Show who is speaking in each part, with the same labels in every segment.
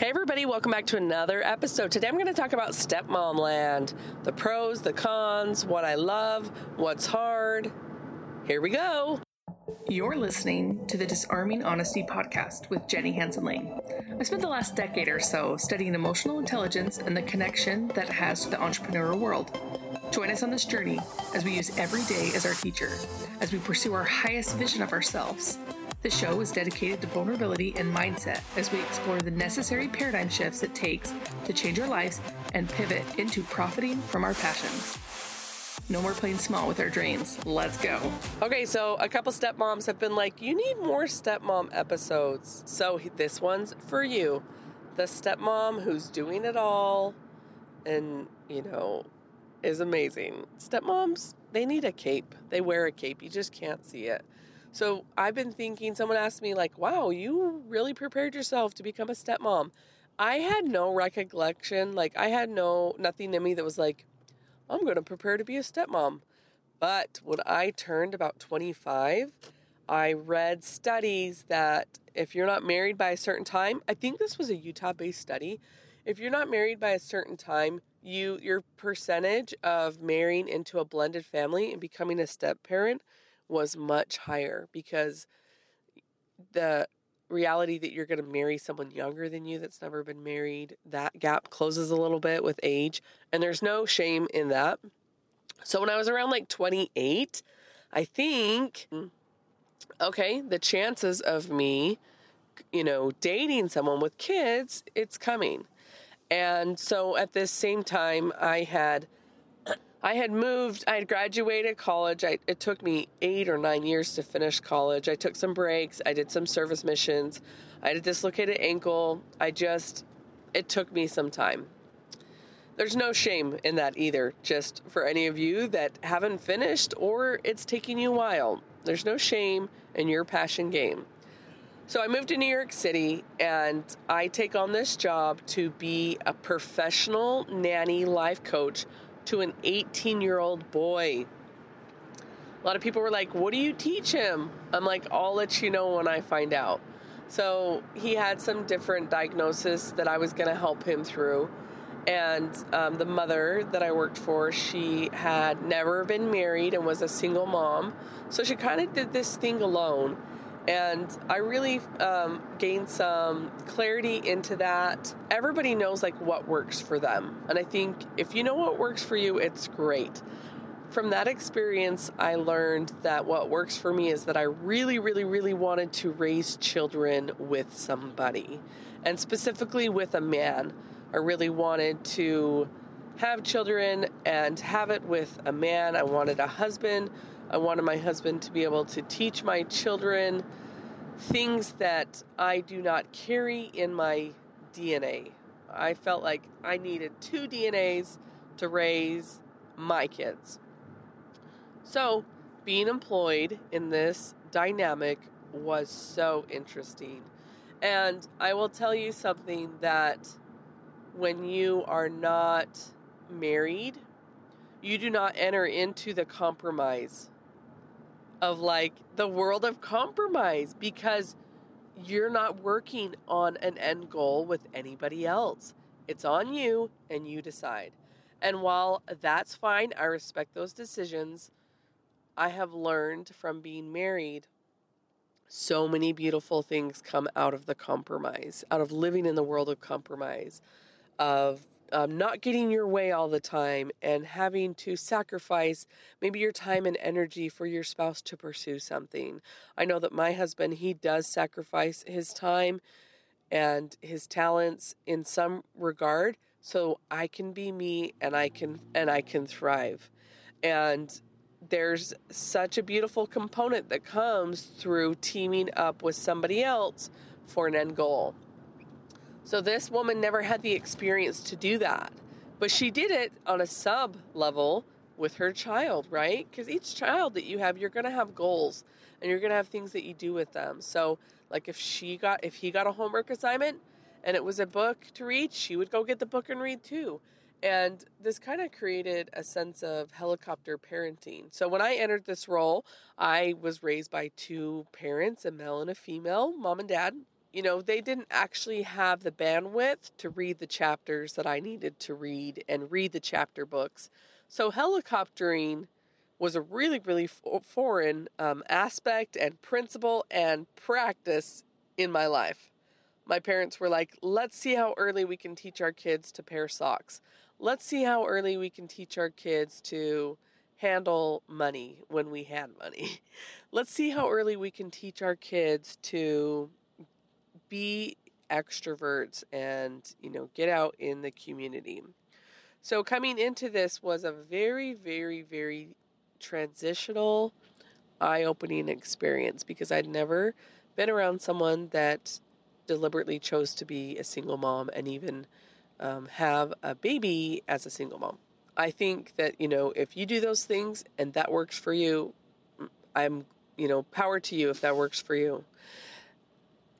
Speaker 1: Hey, everybody, welcome back to another episode. Today I'm going to talk about stepmom land the pros, the cons, what I love, what's hard. Here we go.
Speaker 2: You're listening to the Disarming Honesty podcast with Jenny Hansen Lane. I spent the last decade or so studying emotional intelligence and the connection that it has to the entrepreneurial world. Join us on this journey as we use every day as our teacher, as we pursue our highest vision of ourselves the show is dedicated to vulnerability and mindset as we explore the necessary paradigm shifts it takes to change our lives and pivot into profiting from our passions. No more playing small with our dreams. Let's go.
Speaker 1: Okay, so a couple stepmoms have been like, you need more stepmom episodes. So this one's for you. The stepmom who's doing it all and, you know, is amazing. Stepmoms, they need a cape. They wear a cape. You just can't see it. So I've been thinking, someone asked me, like, wow, you really prepared yourself to become a stepmom. I had no recollection, like, I had no, nothing in me that was like, I'm going to prepare to be a stepmom. But when I turned about 25, I read studies that if you're not married by a certain time, I think this was a Utah based study. If you're not married by a certain time, you your percentage of marrying into a blended family and becoming a step parent was much higher because the reality that you're going to marry someone younger than you that's never been married, that gap closes a little bit with age. And there's no shame in that. So when I was around like 28, I think, okay, the chances of me, you know, dating someone with kids, it's coming. And so at this same time, I had I had moved, I had graduated college. I, it took me eight or nine years to finish college. I took some breaks, I did some service missions. I had a dislocated ankle. I just, it took me some time. There's no shame in that either, just for any of you that haven't finished or it's taking you a while. There's no shame in your passion game. So I moved to New York City and I take on this job to be a professional nanny life coach to an 18 year old boy. A lot of people were like, What do you teach him? I'm like, I'll let you know when I find out. So he had some different diagnosis that I was going to help him through. And um, the mother that I worked for, she had never been married and was a single mom. So she kind of did this thing alone. And I really um, gained some clarity into that. Everybody knows like what works for them. And I think if you know what works for you, it's great. From that experience, I learned that what works for me is that I really, really, really wanted to raise children with somebody, and specifically with a man. I really wanted to have children and have it with a man. I wanted a husband I wanted my husband to be able to teach my children things that I do not carry in my DNA. I felt like I needed two DNAs to raise my kids. So, being employed in this dynamic was so interesting. And I will tell you something that when you are not married, you do not enter into the compromise of like the world of compromise because you're not working on an end goal with anybody else. It's on you and you decide. And while that's fine, I respect those decisions. I have learned from being married so many beautiful things come out of the compromise, out of living in the world of compromise, of um, not getting your way all the time and having to sacrifice maybe your time and energy for your spouse to pursue something. I know that my husband, he does sacrifice his time and his talents in some regard so I can be me and I can and I can thrive. And there's such a beautiful component that comes through teaming up with somebody else for an end goal. So this woman never had the experience to do that. But she did it on a sub level with her child, right? Because each child that you have, you're going to have goals and you're going to have things that you do with them. So, like if she got, if he got a homework assignment and it was a book to read, she would go get the book and read too. And this kind of created a sense of helicopter parenting. So when I entered this role, I was raised by two parents, a male and a female, mom and dad. You know, they didn't actually have the bandwidth to read the chapters that I needed to read and read the chapter books. So helicoptering was a really, really foreign um, aspect and principle and practice in my life. My parents were like, let's see how early we can teach our kids to pair socks. Let's see how early we can teach our kids to handle money when we had money. Let's see how early we can teach our kids to be extroverts and, you know, get out in the community. So coming into this was a very, very, very transitional, eye opening experience because I'd never been around someone that deliberately chose to be a single mom and even um, have a baby as a single mom. I think that, you know, if you do those things and that works for you, I'm, you know, power to you if that works for you.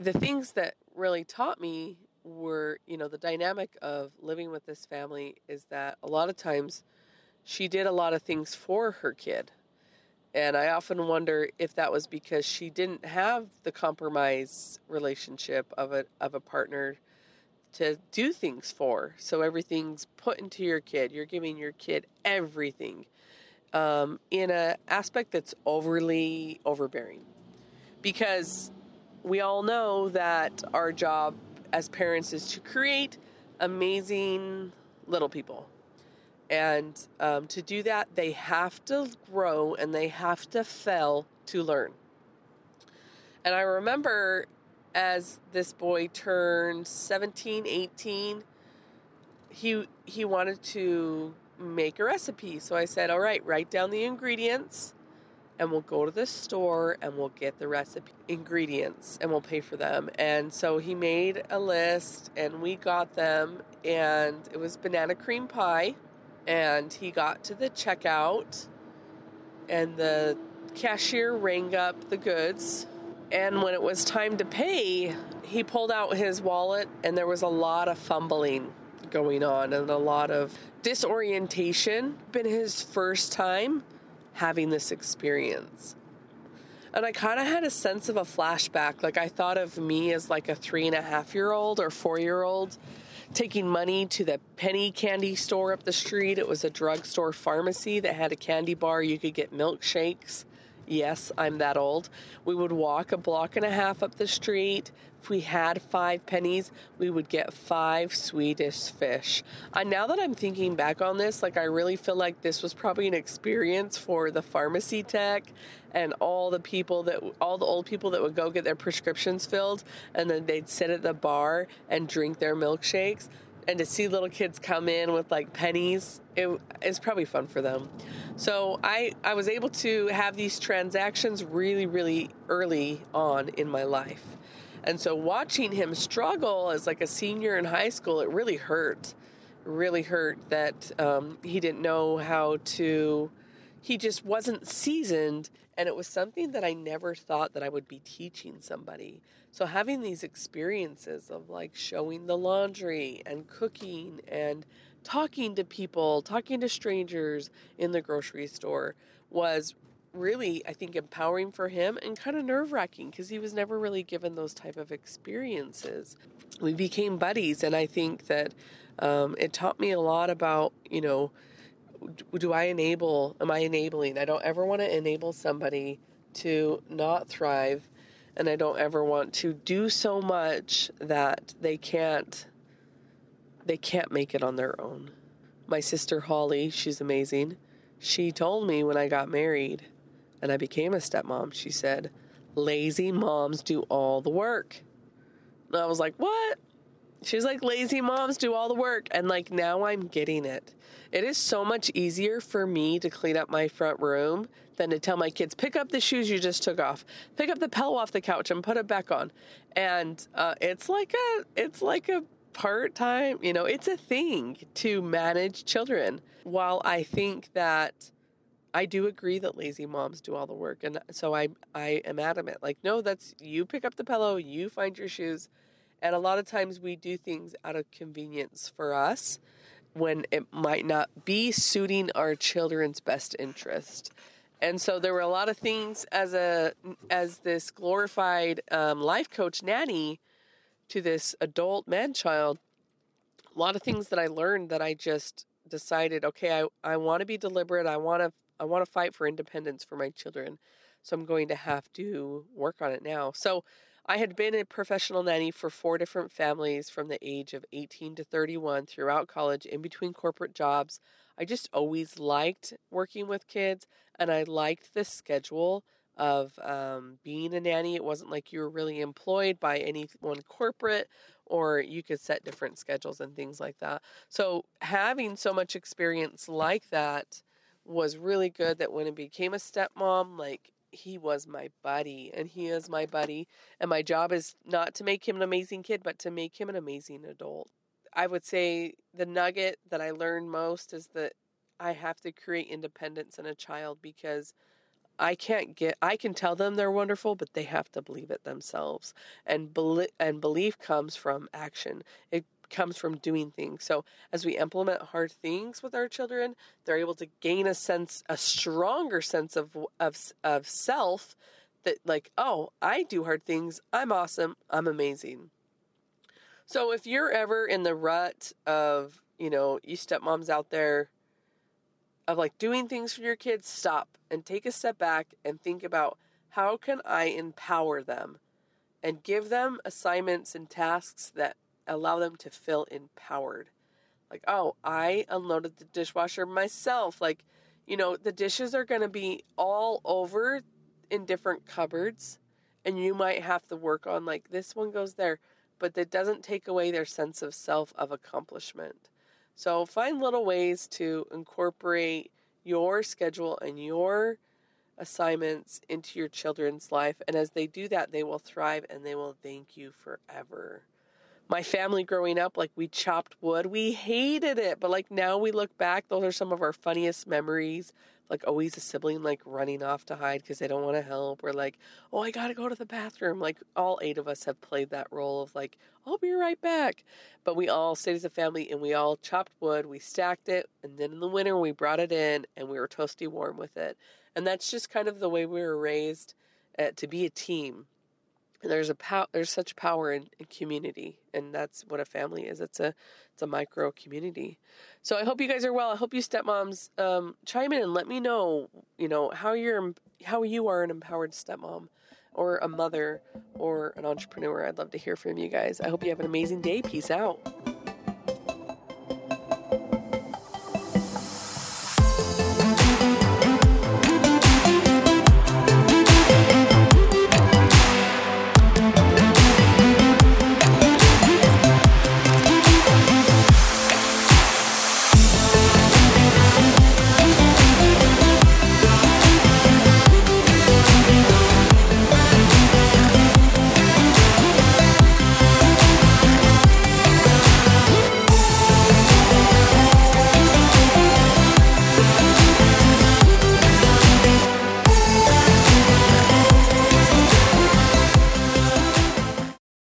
Speaker 1: The things that really taught me were, you know, the dynamic of living with this family is that a lot of times she did a lot of things for her kid. And I often wonder if that was because she didn't have the compromise relationship of a of a partner to do things for. So everything's put into your kid. You're giving your kid everything um, in an aspect that's overly overbearing. Because we all know that our job as parents is to create amazing little people. And um, to do that, they have to grow and they have to fail to learn. And I remember as this boy turned 17, 18, he he wanted to make a recipe. So I said, "All right, write down the ingredients and we'll go to the store and we'll get the recipe ingredients and we'll pay for them." And so he made a list and we got them and it was banana cream pie and he got to the checkout and the cashier rang up the goods and when it was time to pay he pulled out his wallet and there was a lot of fumbling going on and a lot of disorientation been his first time having this experience and i kind of had a sense of a flashback like i thought of me as like a three and a half year old or four year old taking money to the penny candy store up the street. It was a drugstore pharmacy that had a candy bar. You could get milkshakes. Yes, I'm that old. We would walk a block and a half up the street. If we had five pennies, we would get five Swedish fish. And now that I'm thinking back on this, like I really feel like this was probably an experience for the pharmacy tech and all the people that all the old people that would go get their prescriptions filled and then they'd sit at the bar and drink their milkshakes and to see little kids come in with like pennies it is probably fun for them. So i i was able to have these transactions really really early on in my life. And so watching him struggle as like a senior in high school it really hurt really hurt that um, he didn't know how to he just wasn't seasoned and it was something that I never thought that I would be teaching somebody. So having these experiences of like showing the laundry and cooking and talking to people, talking to strangers in the grocery store was really I think empowering for him and kind of nerve-wracking because he was never really given those type of experiences. We became buddies and I think that um, it taught me a lot about, you know, do I enable? Am I enabling? I don't ever want to enable somebody to not thrive, and I don't ever want to do so much that they can't they can't make it on their own. My sister Holly, she's amazing. She told me when I got married and I became a stepmom, she said, "Lazy moms do all the work." And I was like, "What?" She's like, "Lazy moms do all the work." And like now I'm getting it it is so much easier for me to clean up my front room than to tell my kids, pick up the shoes you just took off, pick up the pillow off the couch and put it back on. And uh, it's like a, it's like a part time, you know, it's a thing to manage children. While I think that I do agree that lazy moms do all the work. And so I, I am adamant, like, no, that's you pick up the pillow, you find your shoes. And a lot of times we do things out of convenience for us when it might not be suiting our children's best interest. And so there were a lot of things as a as this glorified um, life coach nanny to this adult man child, a lot of things that I learned that I just decided, okay, I, I want to be deliberate. I want to I want to fight for independence for my children. So I'm going to have to work on it now. So I had been a professional nanny for four different families from the age of 18 to 31 throughout college, in between corporate jobs. I just always liked working with kids and I liked the schedule of um, being a nanny. It wasn't like you were really employed by any one corporate or you could set different schedules and things like that. So having so much experience like that was really good that when I became a stepmom, like he was my buddy and he is my buddy and my job is not to make him an amazing kid but to make him an amazing adult. I would say the nugget that i learned most is that i have to create independence in a child because i can't get i can tell them they're wonderful but they have to believe it themselves and belief and belief comes from action. It comes from doing things. So as we implement hard things with our children, they're able to gain a sense, a stronger sense of of of self that like, oh, I do hard things. I'm awesome. I'm amazing. So if you're ever in the rut of, you know, you stepmoms out there of like doing things for your kids, stop and take a step back and think about how can I empower them and give them assignments and tasks that allow them to feel empowered. Like, oh, I unloaded the dishwasher myself. Like, you know, the dishes are going to be all over in different cupboards, and you might have to work on, like, this one goes there, but that doesn't take away their sense of self of accomplishment. So, find little ways to incorporate your schedule and your assignments into your children's life. And as they do that, they will thrive and they will thank you forever my family growing up, like we chopped wood. We hated it, but like now we look back, those are some of our funniest memories. Like always a sibling like running off to hide because they don't want to help, or like, oh, I gotta go to the bathroom. Like all eight of us have played that role of like, I'll be right back. But we all stayed as a family and we all chopped wood, we stacked it, and then in the winter we brought it in and we were toasty warm with it. And that's just kind of the way we were raised uh, to be a team there's a pow- there's such power in, in, community and that's what a family is. It's a it's a micro community. So i hope you guys are well. I hope you stepmoms um, chime in and let me know you know how you're how you are an empowered stepmom or a mother or an entrepreneur. I'd love to hear from you guys. I hope you have an amazing day. Peace out